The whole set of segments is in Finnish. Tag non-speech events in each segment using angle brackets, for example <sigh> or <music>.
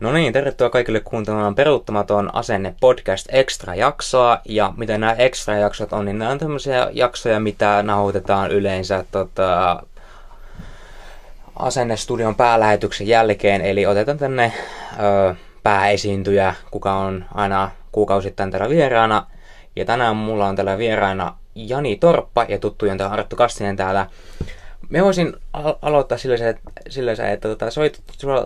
No niin, tervetuloa kaikille kuuntelemaan Peruuttamaton asenne podcast extra jaksoa. Ja mitä nämä extra jaksot on, niin nämä on tämmöisiä jaksoja, mitä nauhoitetaan yleensä tota, asennestudion päälähetyksen jälkeen. Eli otetaan tänne ö, pääesiintyjä, kuka on aina kuukausittain täällä vieraana. Ja tänään mulla on täällä vieraana Jani Torppa ja tuttujen täällä Arttu Kastinen täällä. Me voisin al- aloittaa sillä se, että, sillä että tota, se oli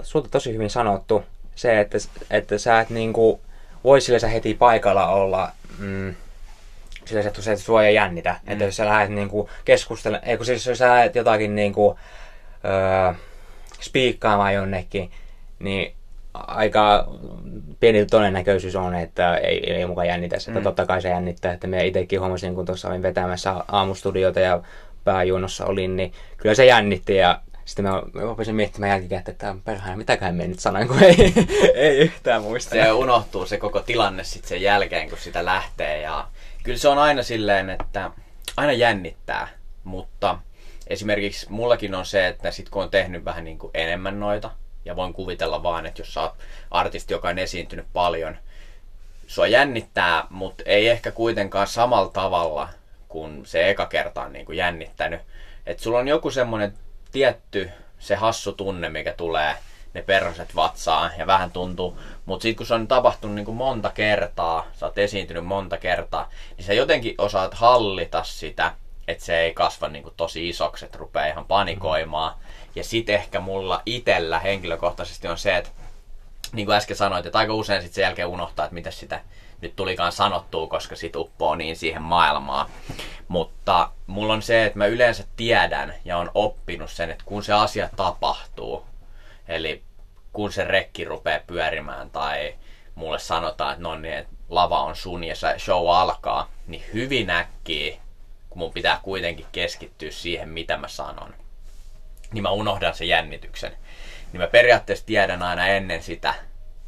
sulta tosi hyvin sanottu se, että, että sä et niinku, voi sillä sä heti paikalla olla mm, sillä se, että se et sua ei jännitä. Mm. Että jos sä lähdet niinku keskustelemaan, eikö siis jos sä lähdet jotakin niinku, öö, spiikkaamaan jonnekin, niin aika pieni todennäköisyys on, että ei, ei mukaan jännitä. Että mm. totta kai se jännittää, että me itsekin huomasin, kun tuossa olin vetämässä aamustudiota ja pääjunossa olin, niin kyllä se jännitti ja sitten mä, opisin miettimään jälkikäteen, että perhana, mitäkään me nyt sanoin, kun ei, <laughs> ei yhtään muista. Se unohtuu se koko tilanne sitten sen jälkeen, kun sitä lähtee. Ja kyllä se on aina silleen, että aina jännittää, mutta esimerkiksi mullakin on se, että sit kun on tehnyt vähän niin kuin enemmän noita, ja voin kuvitella vaan, että jos sä oot artisti, joka on esiintynyt paljon, sua jännittää, mutta ei ehkä kuitenkaan samalla tavalla kuin se eka kerta on niin kuin jännittänyt. Että sulla on joku semmoinen tietty se hassu tunne, mikä tulee ne perhoset vatsaan ja vähän tuntuu. Mutta sitten kun se on tapahtunut niin kuin monta kertaa, sä oot esiintynyt monta kertaa, niin sä jotenkin osaat hallita sitä, että se ei kasva niin kuin tosi isoksi, että rupeaa ihan panikoimaan. Ja sitten ehkä mulla itellä henkilökohtaisesti on se, että niin kuin äsken sanoit, että aika usein sitten sen jälkeen unohtaa, että mitä sitä nyt tulikaan sanottua, koska sit uppoo niin siihen maailmaan. Mulla on se, että mä yleensä tiedän ja on oppinut sen, että kun se asia tapahtuu, eli kun se rekki rupeaa pyörimään tai mulle sanotaan, että no niin, että lava on sun ja show alkaa, niin hyvin äkkiä, kun mun pitää kuitenkin keskittyä siihen, mitä mä sanon, niin mä unohdan sen jännityksen. Niin mä periaatteessa tiedän aina ennen sitä,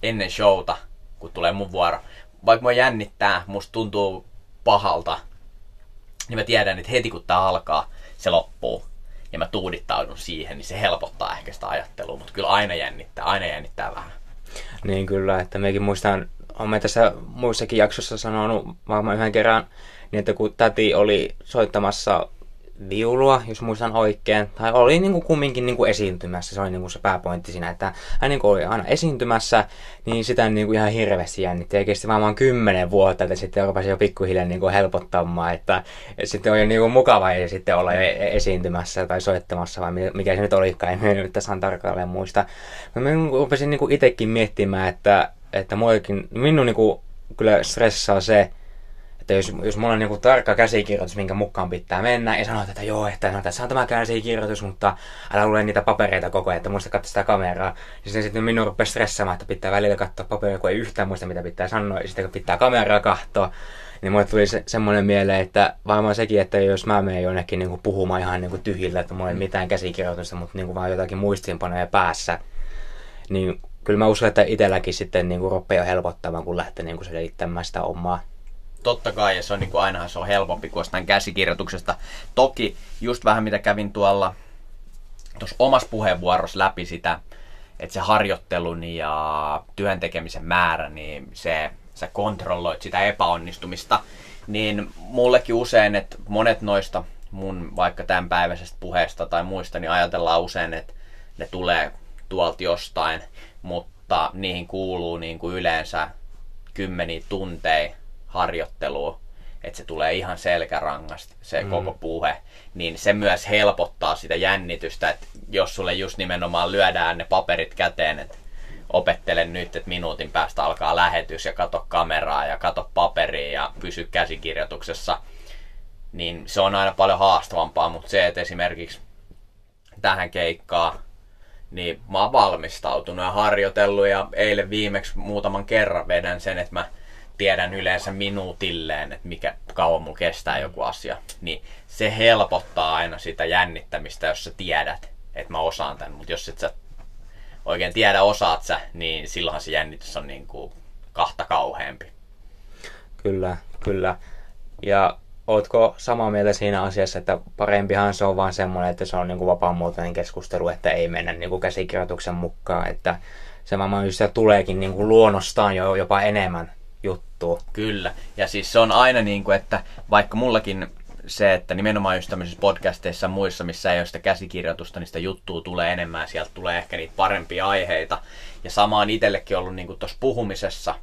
ennen showta, kun tulee mun vuoro, vaikka mua jännittää, musta tuntuu pahalta, niin mä tiedän, että heti kun tää alkaa, se loppuu. Ja mä tuudittaudun siihen, niin se helpottaa ehkä sitä ajattelua, mutta kyllä aina jännittää, aina jännittää vähän. Niin kyllä, että mekin muistan, olen tässä muissakin jaksossa sanonut varmaan yhden kerran, niin että kun täti oli soittamassa viulua, jos muistan oikein. Tai oli niin kuin kumminkin niin kuin esiintymässä, se oli niin kuin se pääpointti siinä, että hän niin kuin oli aina esiintymässä, niin sitä niin kuin ihan hirveästi jännitti. Ja kesti varmaan kymmenen vuotta, että sitten rupesi jo pikkuhiljaa niin kuin helpottamaan, että, että sitten oli niin kuin mukava ja sitten olla jo e-, esiintymässä tai soittamassa, vai mikä se nyt olikaan, en nyt tässä tarkalleen muista. Mä rupesin niin kuin itsekin miettimään, että, että minun niin kuin kyllä stressaa se, että jos, jos mulla on niin tarkka käsikirjoitus, minkä mukaan pitää mennä, ja sanoit, että joo, että no, tässä on tämä käsikirjoitus, mutta älä lue niitä papereita koko ajan, että muista katsoa sitä kameraa. Ja sitten, sitten minun rupeaa stressaamaan, että pitää välillä katsoa paperia, kun ei yhtään muista, mitä pitää sanoa, ja sitten kun pitää kameraa katsoa, niin mulle tuli se, semmoinen mieleen, että varmaan sekin, että jos mä menen jonnekin niin kuin puhumaan ihan niin kuin tyhjillä, että mulla ei mitään käsikirjoitusta, mutta niin kuin vaan jotakin muistiinpanoja päässä, niin kyllä mä uskon, että itselläkin sitten niin kuin rupeaa helpottamaan, kun lähtee niin kuin selittämään sitä omaa totta kai, ja se on niin kuin se on helpompi kuin jostain käsikirjoituksesta. Toki just vähän mitä kävin tuolla tuossa omassa puheenvuorossa läpi sitä, että se harjoittelun ja työn tekemisen määrä, niin se, sä kontrolloit sitä epäonnistumista, niin mullekin usein, että monet noista mun vaikka tämänpäiväisestä puheesta tai muista, niin ajatellaan usein, että ne tulee tuolta jostain, mutta niihin kuuluu niin kuin yleensä kymmeniä tunteja harjoittelua, että se tulee ihan selkärangasta se mm. koko puhe, niin se myös helpottaa sitä jännitystä, että jos sulle just nimenomaan lyödään ne paperit käteen, että opettele nyt, että minuutin päästä alkaa lähetys ja kato kameraa ja kato paperia ja pysy käsikirjoituksessa, niin se on aina paljon haastavampaa, mutta se, että esimerkiksi tähän keikkaan, niin mä oon valmistautunut ja harjoitellut ja eilen viimeksi muutaman kerran vedän sen, että mä tiedän yleensä minuutilleen, että mikä kauan mulla kestää joku asia, niin se helpottaa aina sitä jännittämistä, jos sä tiedät, että mä osaan tämän. Mutta jos et sä oikein tiedä, osaat sä, niin silloinhan se jännitys on niin kuin kahta kauheampi. Kyllä, kyllä. Ja ootko samaa mieltä siinä asiassa, että parempihan se on vaan semmoinen, että se on niin kuin vapaamuotoinen keskustelu, että ei mennä niin kuin käsikirjoituksen mukaan, että se varmaan tuleekin niin kuin luonnostaan jo jopa enemmän juttua. Kyllä. Ja siis se on aina niin kuin, että vaikka mullakin se, että nimenomaan just tämmöisissä podcasteissa muissa, missä ei ole sitä käsikirjoitusta, niin sitä juttua tulee enemmän, sieltä tulee ehkä niitä parempia aiheita. Ja sama on itsellekin ollut niin tuossa puhumisessa,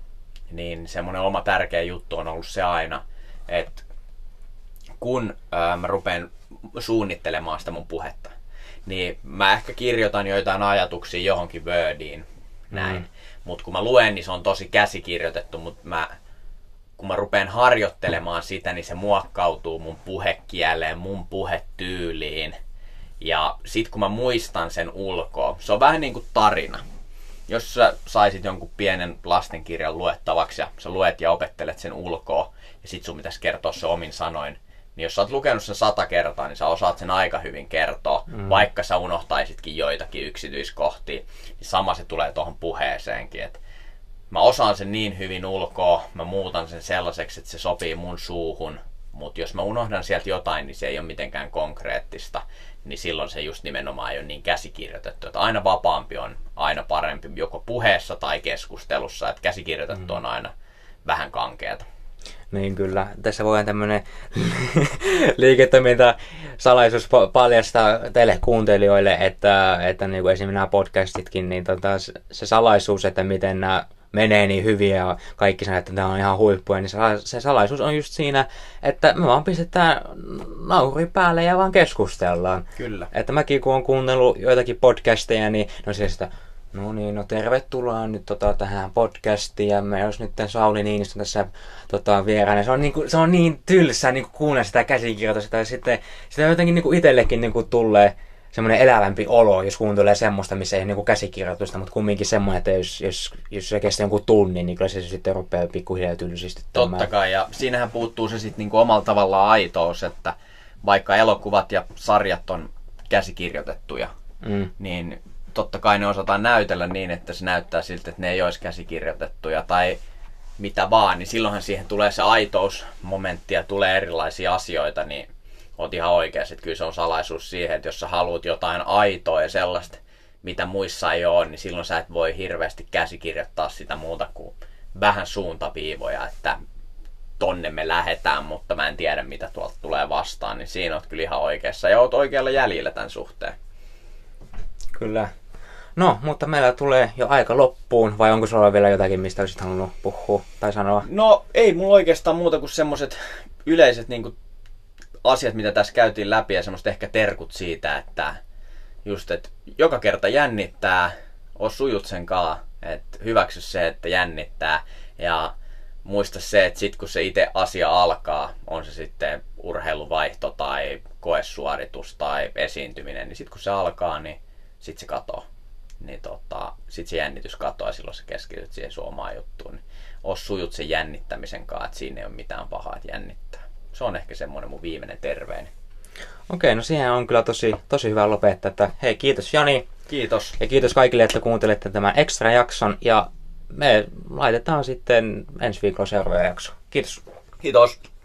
niin semmoinen oma tärkeä juttu on ollut se aina, että kun ää, mä rupean suunnittelemaan sitä mun puhetta, niin mä ehkä kirjoitan joitain ajatuksia johonkin Wordiin, näin. Mm. Mutta kun mä luen, niin se on tosi käsikirjoitettu, mutta mä, kun mä rupean harjoittelemaan sitä, niin se muokkautuu mun puhekieleen, mun puhetyyliin. Ja sit kun mä muistan sen ulkoa, se on vähän niin kuin tarina. Jos sä saisit jonkun pienen lastenkirjan luettavaksi ja sä luet ja opettelet sen ulkoa, ja sit sun pitäisi kertoa se omin sanoin, niin jos sä oot lukenut sen sata kertaa, niin sä osaat sen aika hyvin kertoa, mm. vaikka sä unohtaisitkin joitakin yksityiskohtia. Niin sama se tulee tuohon puheeseenkin, että mä osaan sen niin hyvin ulkoa, mä muutan sen sellaiseksi, että se sopii mun suuhun, mutta jos mä unohdan sieltä jotain, niin se ei ole mitenkään konkreettista, niin silloin se just nimenomaan ei ole niin käsikirjoitettu. Että aina vapaampi on aina parempi joko puheessa tai keskustelussa, että käsikirjoitettu on aina vähän kankeata. Niin kyllä. Tässä voidaan tämmöinen <laughs> liiketoiminta salaisuus paljastaa teille kuuntelijoille, että, että niin kuin esimerkiksi nämä podcastitkin, niin tota, se salaisuus, että miten nämä menee niin hyvin ja kaikki sanoo, että tämä on ihan huippuja, niin se salaisuus on just siinä, että me vaan pistetään nauri päälle ja vaan keskustellaan. Kyllä. Että mäkin kun on kuunnellut joitakin podcasteja, niin no siis sitä, No niin, no tervetuloa nyt tota, tähän podcastiin ja me olisi nyt Sauli Niinistö tässä tota, vieraana. Se on, niin se on niin tylsää niin kuunnella sitä käsikirjoitusta ja sitten sitä jotenkin niin itsellekin niin tulee semmoinen elävämpi olo, jos kuuntelee semmoista, missä ei ole niin käsikirjoitusta, mutta kumminkin semmoinen, että jos, jos, jos se kestää jonkun tunnin, niin kyllä se sitten rupeaa pikkuhiljaa tylsisesti. Totta kai, ja siinähän puuttuu se sitten niin omalla tavallaan aitous, että vaikka elokuvat ja sarjat on käsikirjoitettuja, mm. niin totta kai ne osataan näytellä niin, että se näyttää siltä, että ne ei olisi käsikirjoitettuja tai mitä vaan, niin silloinhan siihen tulee se aitousmomentti ja tulee erilaisia asioita, niin oot ihan oikeassa, että kyllä se on salaisuus siihen, että jos sä haluat jotain aitoa ja sellaista, mitä muissa ei ole, niin silloin sä et voi hirveästi käsikirjoittaa sitä muuta kuin vähän suuntaviivoja, että tonne me lähetään, mutta mä en tiedä mitä tuolta tulee vastaan, niin siinä oot kyllä ihan oikeassa ja oot oikealla jäljellä tämän suhteen. Kyllä. No, mutta meillä tulee jo aika loppuun, vai onko sulla vielä jotakin, mistä olisit halunnut puhua tai sanoa? No, ei mulla oikeastaan muuta kuin semmoiset yleiset niin kuin, asiat, mitä tässä käytiin läpi ja semmoista ehkä terkut siitä, että just, että joka kerta jännittää, oo sujut sen kaa, että hyväksy se, että jännittää ja muista se, että sit kun se itse asia alkaa, on se sitten urheiluvaihto tai koesuoritus tai esiintyminen, niin sit kun se alkaa, niin sit se katoo. Niin tota, sit se jännitys katoaa ja silloin sä keskityt siihen suomaan juttuun. Niin sujut sen jännittämisen kanssa, että siinä ei ole mitään pahaa, että jännittää. Se on ehkä semmoinen mun viimeinen terveeni. Okei, no siihen on kyllä tosi, tosi hyvä lopettaa. Että hei, kiitos Jani. Kiitos. Ja kiitos kaikille, että kuuntelette tämän extra jakson. Ja me laitetaan sitten ensi viikolla seuraava jakso. Kiitos. Kiitos.